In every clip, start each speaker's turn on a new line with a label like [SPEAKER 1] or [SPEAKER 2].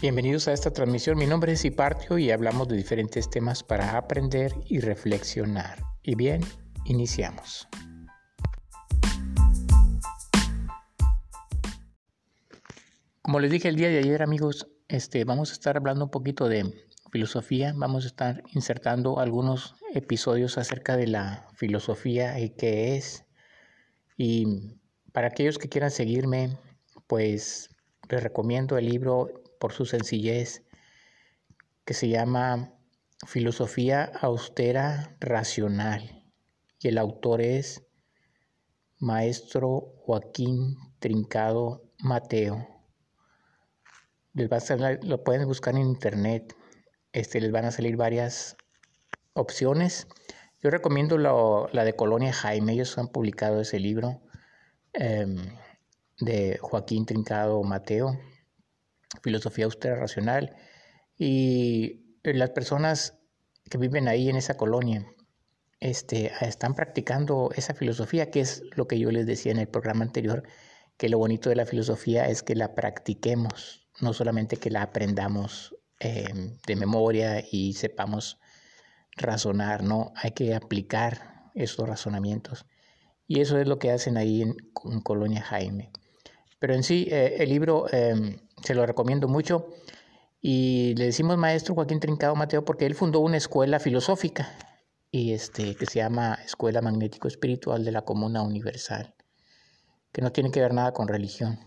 [SPEAKER 1] Bienvenidos a esta transmisión. Mi nombre es Hipartio y hablamos de diferentes temas para aprender y reflexionar. Y bien, iniciamos. Como les dije el día de ayer, amigos, este, vamos a estar hablando un poquito de filosofía. Vamos a estar insertando algunos episodios acerca de la filosofía y qué es. Y para aquellos que quieran seguirme, pues les recomiendo el libro por su sencillez, que se llama Filosofía Austera Racional. Y el autor es Maestro Joaquín Trincado Mateo. Les va a lo pueden buscar en internet. Este, les van a salir varias opciones. Yo recomiendo la de Colonia Jaime. Ellos han publicado ese libro em, de Joaquín Trincado Mateo filosofía austera racional y las personas que viven ahí en esa colonia este, están practicando esa filosofía, que es lo que yo les decía en el programa anterior, que lo bonito de la filosofía es que la practiquemos, no solamente que la aprendamos em, de memoria y sepamos razonar, no, hay que aplicar esos razonamientos. Y eso es lo que hacen ahí en, Colonia Jaime. Pero en sí, eh, el libro em, se lo recomiendo mucho. Y le decimos maestro Joaquín Trincado Mateo porque él fundó una escuela filosófica y este, que se llama Escuela Magnético Espiritual de la Comuna Universal, que no tiene que ver nada con religión.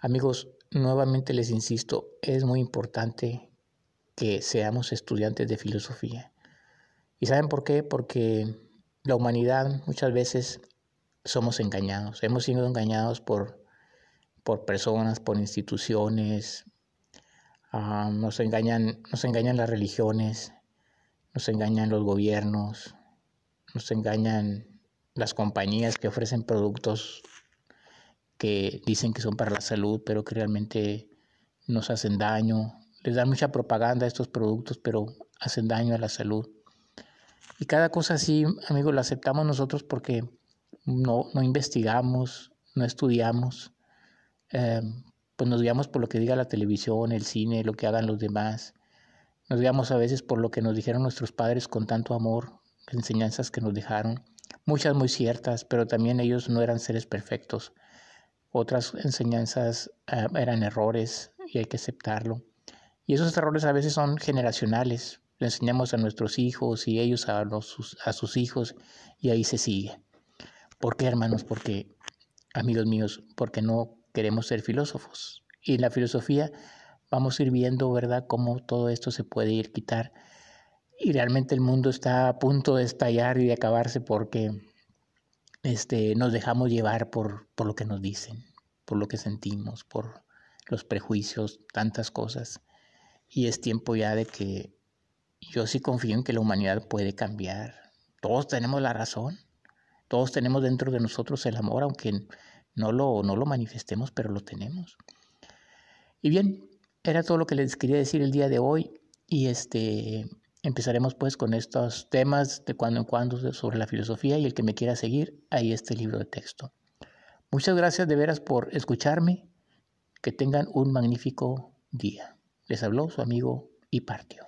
[SPEAKER 1] Amigos, nuevamente les insisto, es muy importante que seamos estudiantes de filosofía. ¿Y saben por qué? Porque la humanidad muchas veces somos engañados, hemos sido engañados por por personas, por instituciones, ah, nos, engañan, nos engañan las religiones, nos engañan los gobiernos, nos engañan las compañías que ofrecen productos que dicen que son para la salud, pero que realmente nos hacen daño. Les dan mucha propaganda a estos productos, pero hacen daño a la salud. Y cada cosa así, amigos, la aceptamos nosotros porque no, no investigamos, no estudiamos Em, pues nos guiamos por lo que diga la televisión, el cine, lo que hagan los demás. Nos guiamos a veces por lo que nos dijeron nuestros padres con tanto amor, enseñanzas que nos dejaron. Muchas muy ciertas, pero también ellos no eran seres perfectos. Otras enseñanzas eh, eran errores y hay que aceptarlo. Y esos errores a veces son generacionales. Le enseñamos a nuestros hijos y ellos a, a sus hijos y ahí se sigue. ¿Por qué, hermanos? Porque, amigos míos, porque no queremos ser filósofos. Y en la filosofía vamos a ir viendo, ¿verdad?, cómo todo esto se puede ir quitar. Y realmente el mundo está a punto de estallar y de acabarse porque este, nos dejamos llevar por, por lo que nos dicen, por lo que sentimos, por los prejuicios, tantas cosas. Y es tiempo ya de que yo sí confío en que la humanidad puede cambiar. Todos tenemos la razón, todos tenemos dentro de nosotros el amor, aunque no lo, no lo manifestemos, pero lo tenemos. Y bien, era todo lo que les quería decir el día de hoy y este empezaremos pues con estos temas de cuando en cuando sobre la filosofía y el que me quiera seguir, ahí está el libro de texto. Muchas gracias de veras por escucharme. Que tengan un magnífico día. Les habló su amigo y partió.